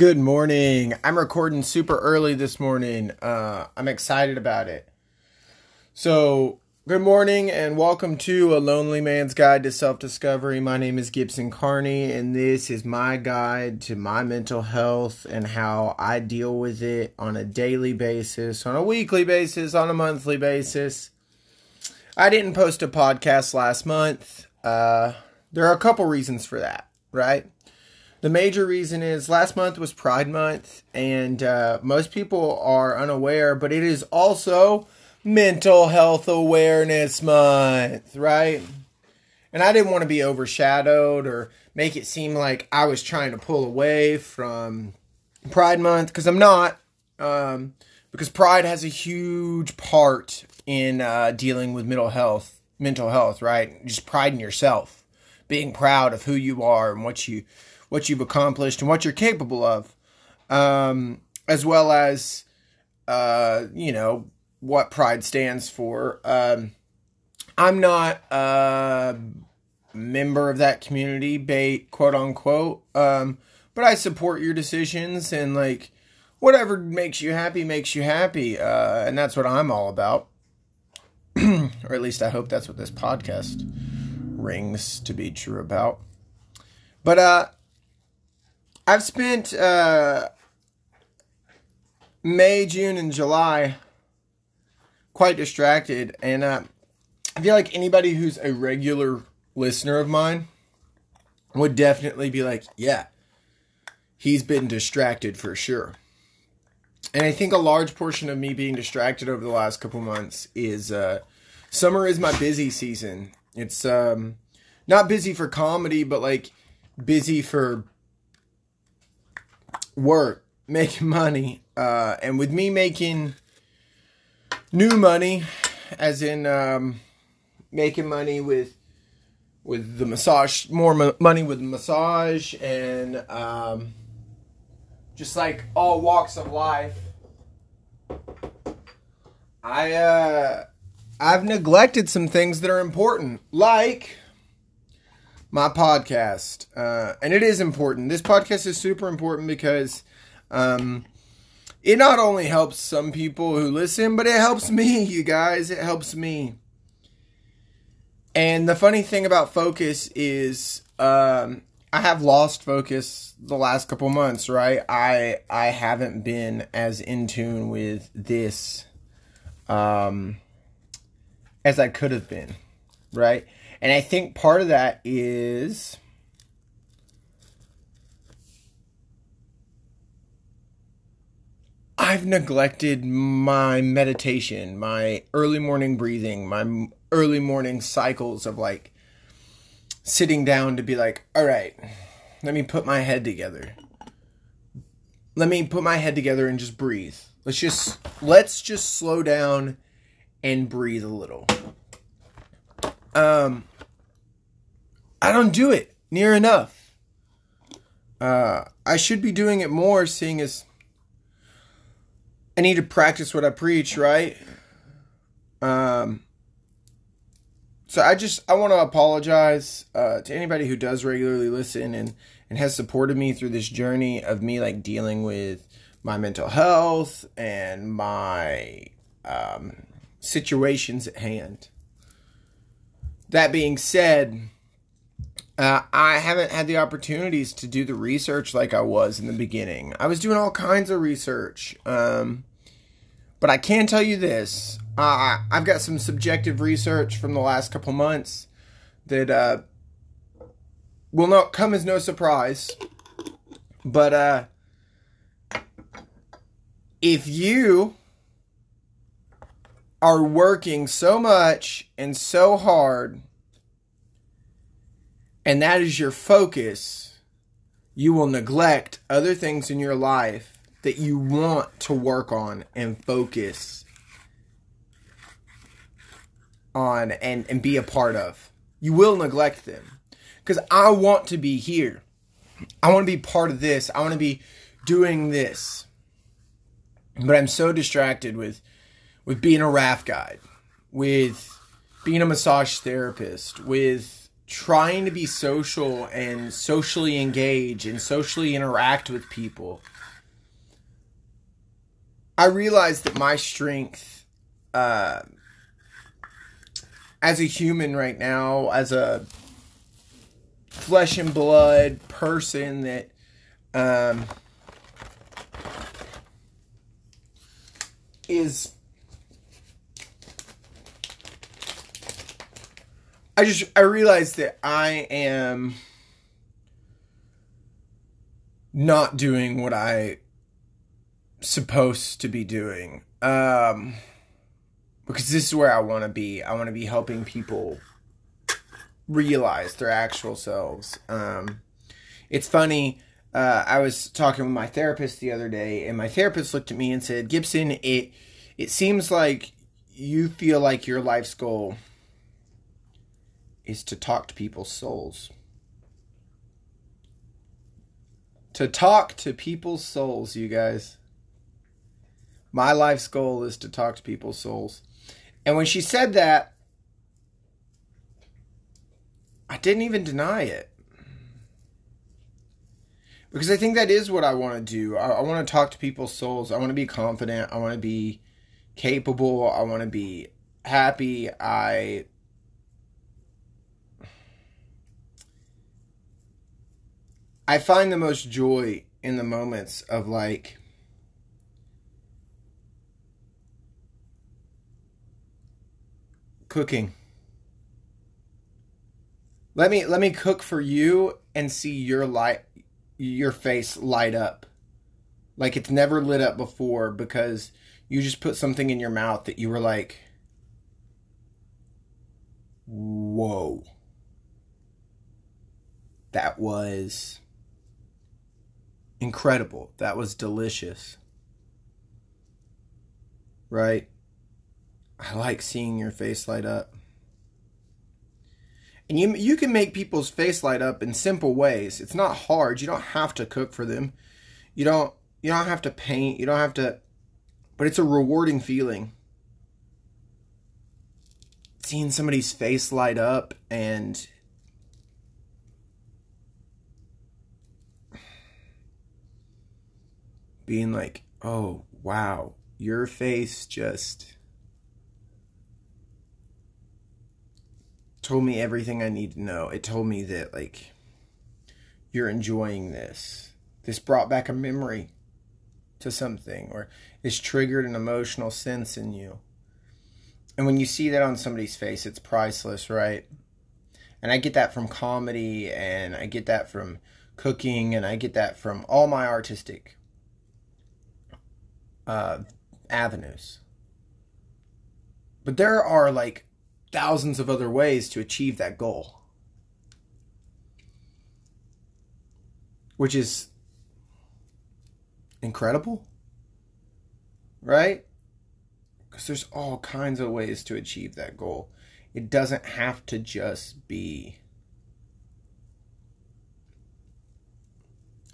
Good morning. I'm recording super early this morning. Uh, I'm excited about it. So, good morning and welcome to A Lonely Man's Guide to Self Discovery. My name is Gibson Carney, and this is my guide to my mental health and how I deal with it on a daily basis, on a weekly basis, on a monthly basis. I didn't post a podcast last month. Uh, there are a couple reasons for that, right? The major reason is last month was Pride Month, and uh, most people are unaware, but it is also Mental Health Awareness Month, right? And I didn't want to be overshadowed or make it seem like I was trying to pull away from Pride Month because I'm not. Um, because Pride has a huge part in uh, dealing with mental health, mental health, right? Just pride in yourself, being proud of who you are and what you what you've accomplished and what you're capable of, um, as well as, uh, you know, what pride stands for. Um, I'm not a member of that community, bait, quote unquote, um, but I support your decisions and like whatever makes you happy makes you happy, uh, and that's what I'm all about. or at least I hope that's what this podcast rings to be true about. But uh I've spent uh, May, June, and July quite distracted, and uh, I feel like anybody who's a regular listener of mine would definitely be like, yeah, he's been distracted for sure. And I think a large portion of me being distracted over the last couple months is uh, summer is my busy season. It's um, not busy for comedy, but like busy for work, making money, uh, and with me making new money, as in um, making money with with the massage, more mo- money with massage, and um, just like all walks of life. I uh, I've neglected some things that are important, like my podcast. Uh, and it is important. This podcast is super important because um, it not only helps some people who listen, but it helps me, you guys. It helps me. And the funny thing about focus is um, I have lost focus the last couple months, right? I I haven't been as in tune with this um, as I could have been, right? And I think part of that is I've neglected my meditation, my early morning breathing, my early morning cycles of like sitting down to be like, all right, let me put my head together. Let me put my head together and just breathe. Let's just let's just slow down and breathe a little. Um I don't do it near enough. Uh, I should be doing it more, seeing as I need to practice what I preach, right? Um, so I just I want to apologize uh, to anybody who does regularly listen and and has supported me through this journey of me like dealing with my mental health and my um, situations at hand. That being said, uh, I haven't had the opportunities to do the research like I was in the beginning. I was doing all kinds of research. Um, but I can tell you this uh, I've got some subjective research from the last couple months that uh, will not come as no surprise. But uh, if you are working so much and so hard and that is your focus, you will neglect other things in your life that you want to work on and focus on and, and be a part of. You will neglect them. Because I want to be here. I want to be part of this. I want to be doing this. But I'm so distracted with with being a raft guide, with being a massage therapist, with trying to be social and socially engage and socially interact with people, I realized that my strength uh, as a human right now, as a flesh and blood person that um, is I just I realized that I am not doing what I supposed to be doing. Um because this is where I want to be. I want to be helping people realize their actual selves. Um it's funny uh, I was talking with my therapist the other day, and my therapist looked at me and said, "Gibson, it it seems like you feel like your life's goal is to talk to people's souls. To talk to people's souls, you guys. My life's goal is to talk to people's souls. And when she said that, I didn't even deny it. Because I think that is what I want to do. I, I want to talk to people's souls. I want to be confident. I want to be capable. I want to be happy. I I find the most joy in the moments of like cooking. Let me let me cook for you and see your light your face light up. Like it's never lit up before because you just put something in your mouth that you were like whoa. That was incredible. That was delicious. Right? I like seeing your face light up. And you you can make people's face light up in simple ways. It's not hard. You don't have to cook for them. You don't you don't have to paint. You don't have to but it's a rewarding feeling. Seeing somebody's face light up and being like, oh, wow, your face just told me everything I need to know. It told me that, like, you're enjoying this. This brought back a memory to something, or it's triggered an emotional sense in you. And when you see that on somebody's face, it's priceless, right? And I get that from comedy, and I get that from cooking, and I get that from all my artistic uh, avenues. But there are like thousands of other ways to achieve that goal. Which is incredible, right? Because there's all kinds of ways to achieve that goal. It doesn't have to just be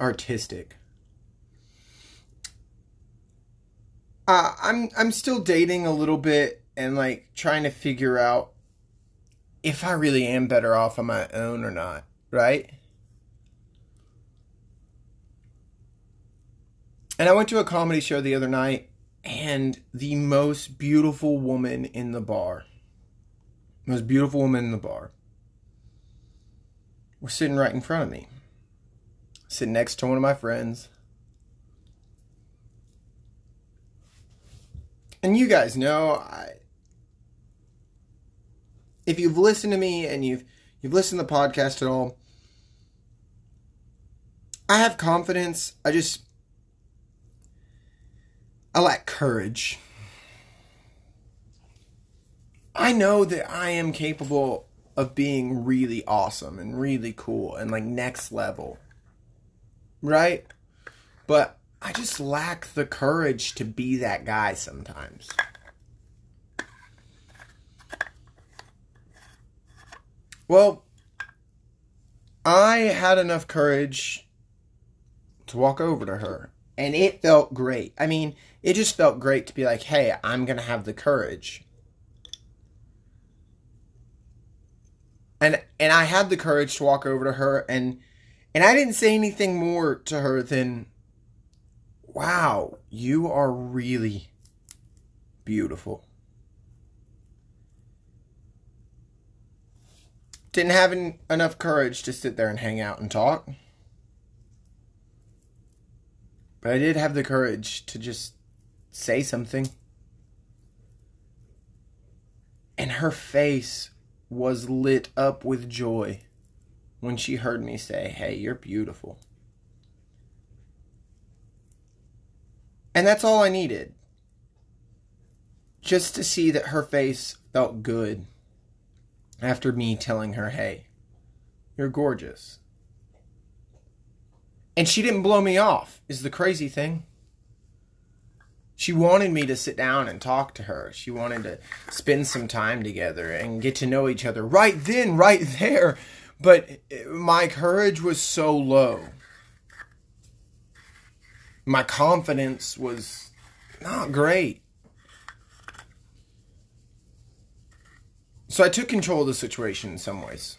artistic. Uh, I'm I'm still dating a little bit and like trying to figure out if I really am better off on my own or not, right? And I went to a comedy show the other night and the most beautiful woman in the bar, most beautiful woman in the bar, was sitting right in front of me, sitting next to one of my friends. And you guys know I, if you've listened to me and you've you've listened to the podcast at all i have confidence. I just i lack courage. I know that i am capable of being really awesome and really cool and like next level. Right? But I just lack the courage to be that guy sometimes. Well, I had enough courage to walk over to her, and it felt great. I mean, it just felt great to be like, hey, I'm going to have the courage. And and I had the courage to walk over to her and and I didn't say anything more to her than wow, you are really beautiful. Didn't have en- enough courage to sit there and hang out and talk. But I did have the courage to just say something. And her face was lit up with joy when she heard me say, Hey, you're beautiful. And that's all I needed. Just to see that her face felt good after me telling her, Hey, you're gorgeous. And she didn't blow me off, is the crazy thing. She wanted me to sit down and talk to her. She wanted to spend some time together and get to know each other right then, right there. But my courage was so low. My confidence was not great. So I took control of the situation in some ways.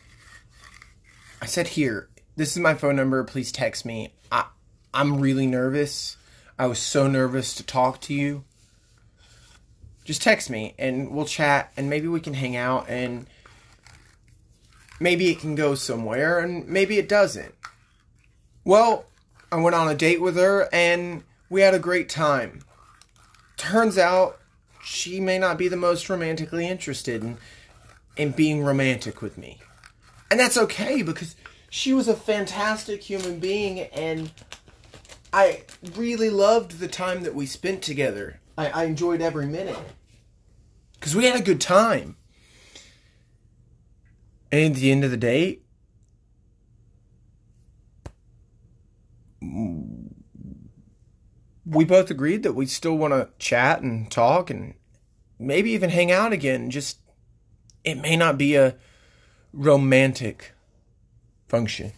I said, Here, this is my phone number. Please text me. I, I'm really nervous. I was so nervous to talk to you. Just text me and we'll chat and maybe we can hang out and maybe it can go somewhere and maybe it doesn't. Well, I went on a date with her and we had a great time. Turns out she may not be the most romantically interested in, in being romantic with me. And that's okay because she was a fantastic human being and I really loved the time that we spent together. I, I enjoyed every minute. Because we had a good time. And at the end of the day, we both agreed that we still want to chat and talk and maybe even hang out again. Just, it may not be a romantic function.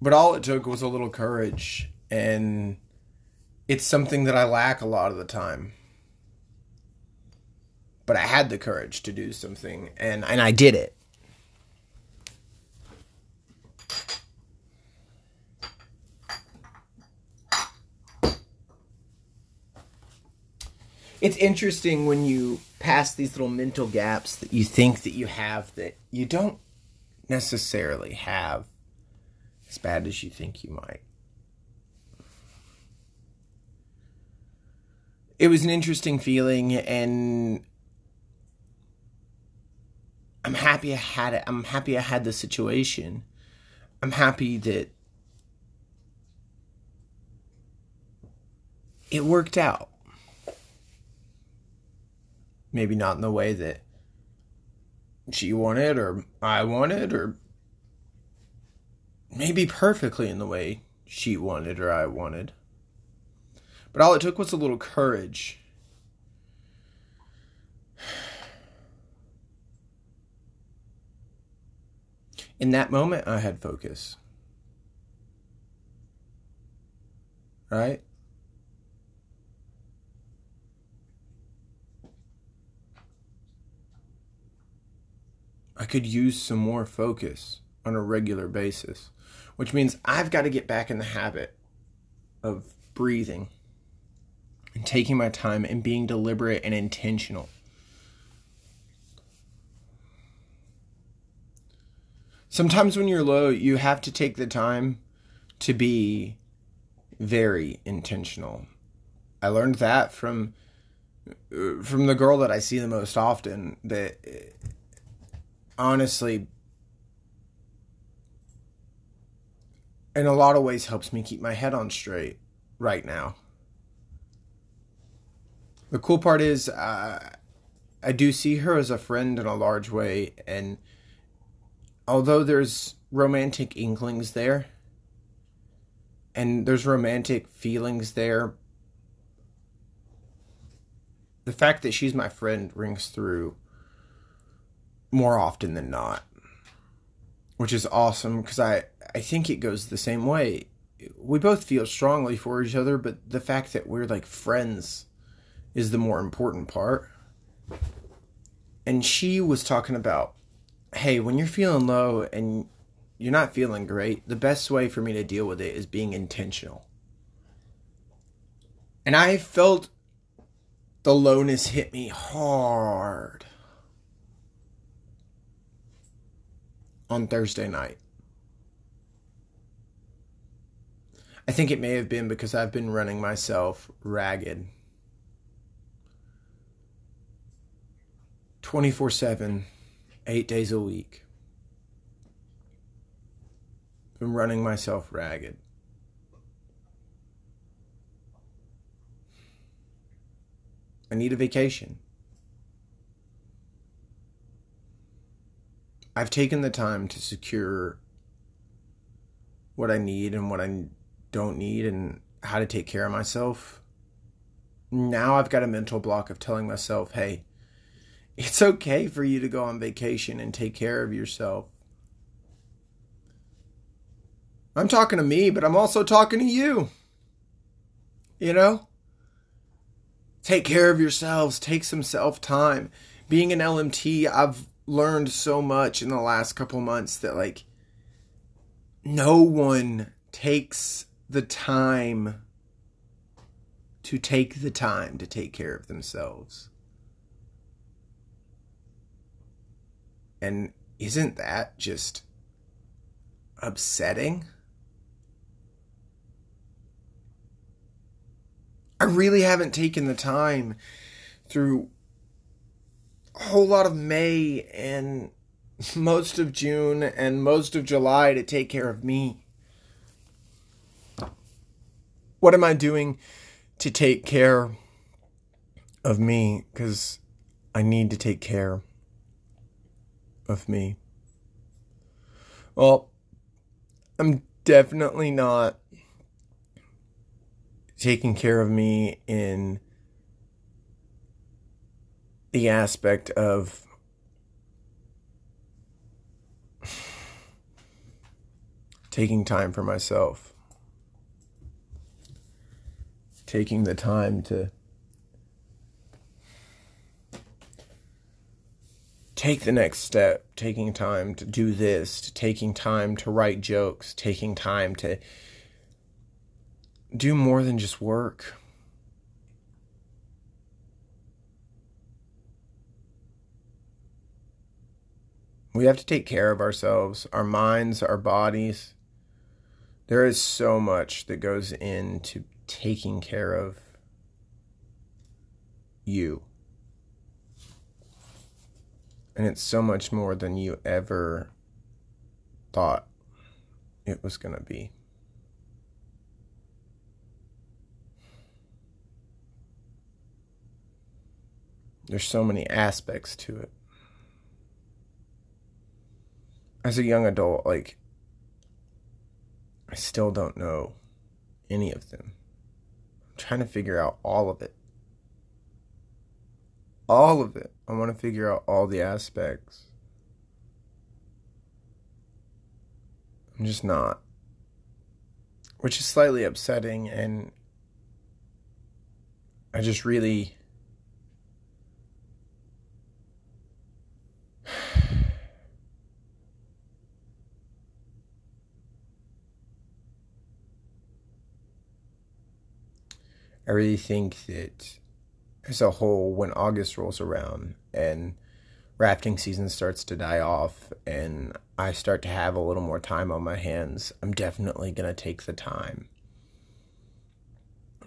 But all it took was a little courage, and it's something that I lack a lot of the time. But I had the courage to do something, and, and I did it. It's interesting when you pass these little mental gaps that you think that you have that you don't necessarily have as bad as you think you might. It was an interesting feeling, and I'm happy I had it. I'm happy I had the situation. I'm happy that it worked out. Maybe not in the way that she wanted, or I wanted, or maybe perfectly in the way she wanted or I wanted. But all it took was a little courage. In that moment, I had focus. Right? I could use some more focus on a regular basis which means I've got to get back in the habit of breathing and taking my time and being deliberate and intentional. Sometimes when you're low, you have to take the time to be very intentional. I learned that from uh, from the girl that I see the most often that honestly in a lot of ways helps me keep my head on straight right now. The cool part is, uh, I do see her as a friend in a large way, and although there's romantic inklings there, and there's romantic feelings there, the fact that she's my friend rings through more often than not, which is awesome because I I think it goes the same way. We both feel strongly for each other, but the fact that we're like friends is the more important part. and she was talking about, hey, when you're feeling low and you're not feeling great, the best way for me to deal with it is being intentional. And I felt the lowness hit me hard on Thursday night. I think it may have been because I've been running myself ragged 24 7, eight days a week. Been running myself ragged. I need a vacation. I've taken the time to secure what I need and what I don't need and how to take care of myself. Now I've got a mental block of telling myself, hey, it's okay for you to go on vacation and take care of yourself. I'm talking to me, but I'm also talking to you. You know? Take care of yourselves, take some self time. Being an LMT, I've learned so much in the last couple months that, like, no one takes the time to take the time to take care of themselves. And isn't that just upsetting? I really haven't taken the time through a whole lot of May and most of June and most of July to take care of me. What am I doing to take care of me? Because I need to take care of me. Well, I'm definitely not taking care of me in the aspect of taking time for myself, taking the time to take the next step, taking time to do this, to taking time to write jokes, taking time to do more than just work. We have to take care of ourselves, our minds, our bodies. There is so much that goes into taking care of you. And it's so much more than you ever thought it was going to be. There's so many aspects to it. As a young adult, like, I still don't know any of them. I'm trying to figure out all of it all of it. I want to figure out all the aspects. I'm just not. Which is slightly upsetting, and I just really. I really think that as a whole when August rolls around and rafting season starts to die off and I start to have a little more time on my hands, I'm definitely going to take the time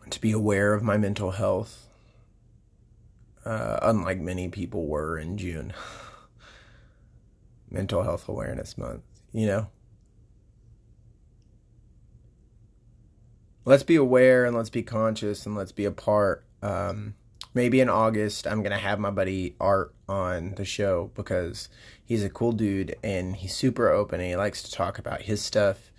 to be aware of my mental health, uh, unlike many people were in June. mental Health Awareness Month, you know? Let's be aware and let's be conscious and let's be a part. Um, maybe in August I'm gonna have my buddy Art on the show because he's a cool dude and he's super open and he likes to talk about his stuff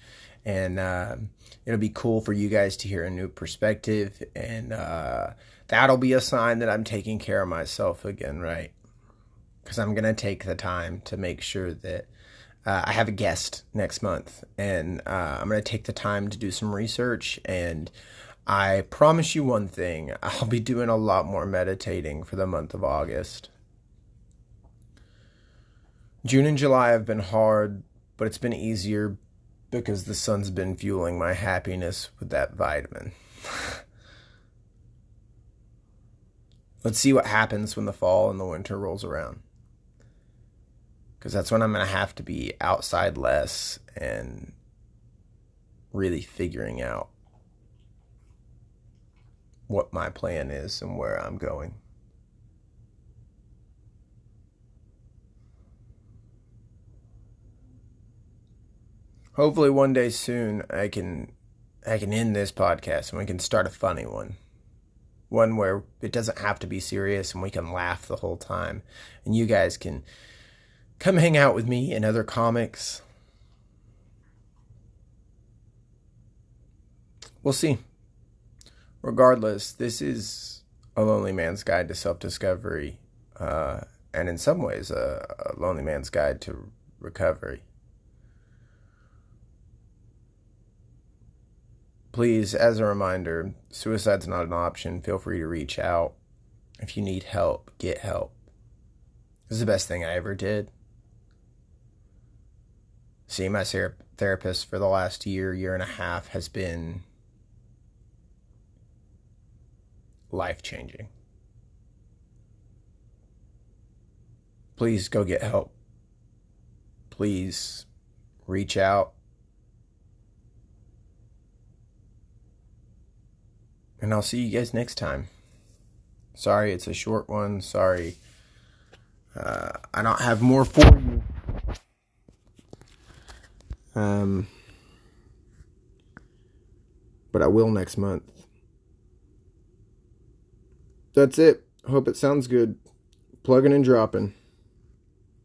and uh, it'll be cool for you guys to hear a new perspective and uh, that'll be a sign that I'm taking care of myself again, right? Because I'm gonna take the time to make sure that. Uh, I have a guest next month, and uh, I'm going to take the time to do some research and I promise you one thing I'll be doing a lot more meditating for the month of August. June and July have been hard, but it's been easier because the sun's been fueling my happiness with that vitamin. Let's see what happens when the fall and the winter rolls around. Because that's when I'm going to have to be outside less and really figuring out what my plan is and where I'm going. Hopefully one day soon I can I can end this podcast and we can start a funny one. One where it doesn't have to be serious and we can laugh the whole time. And you guys can come hang out with me and other comics. We'll see regardless, this is a lonely man's guide to self discovery, uh, and in some ways, a, a lonely man's guide to recovery. Please, as a reminder, suicide's not an option. Feel free to reach out. If you need help, get help. This is the best thing I ever did. Seeing my therapist for the last year, year and a half has been life changing. Please go get help. Please reach out. And I'll see you guys next time. Sorry, it's a short one. Sorry. Uh, I don't have more for you. Um, but I will next month that's it. Hope it sounds good. Plugging and dropping.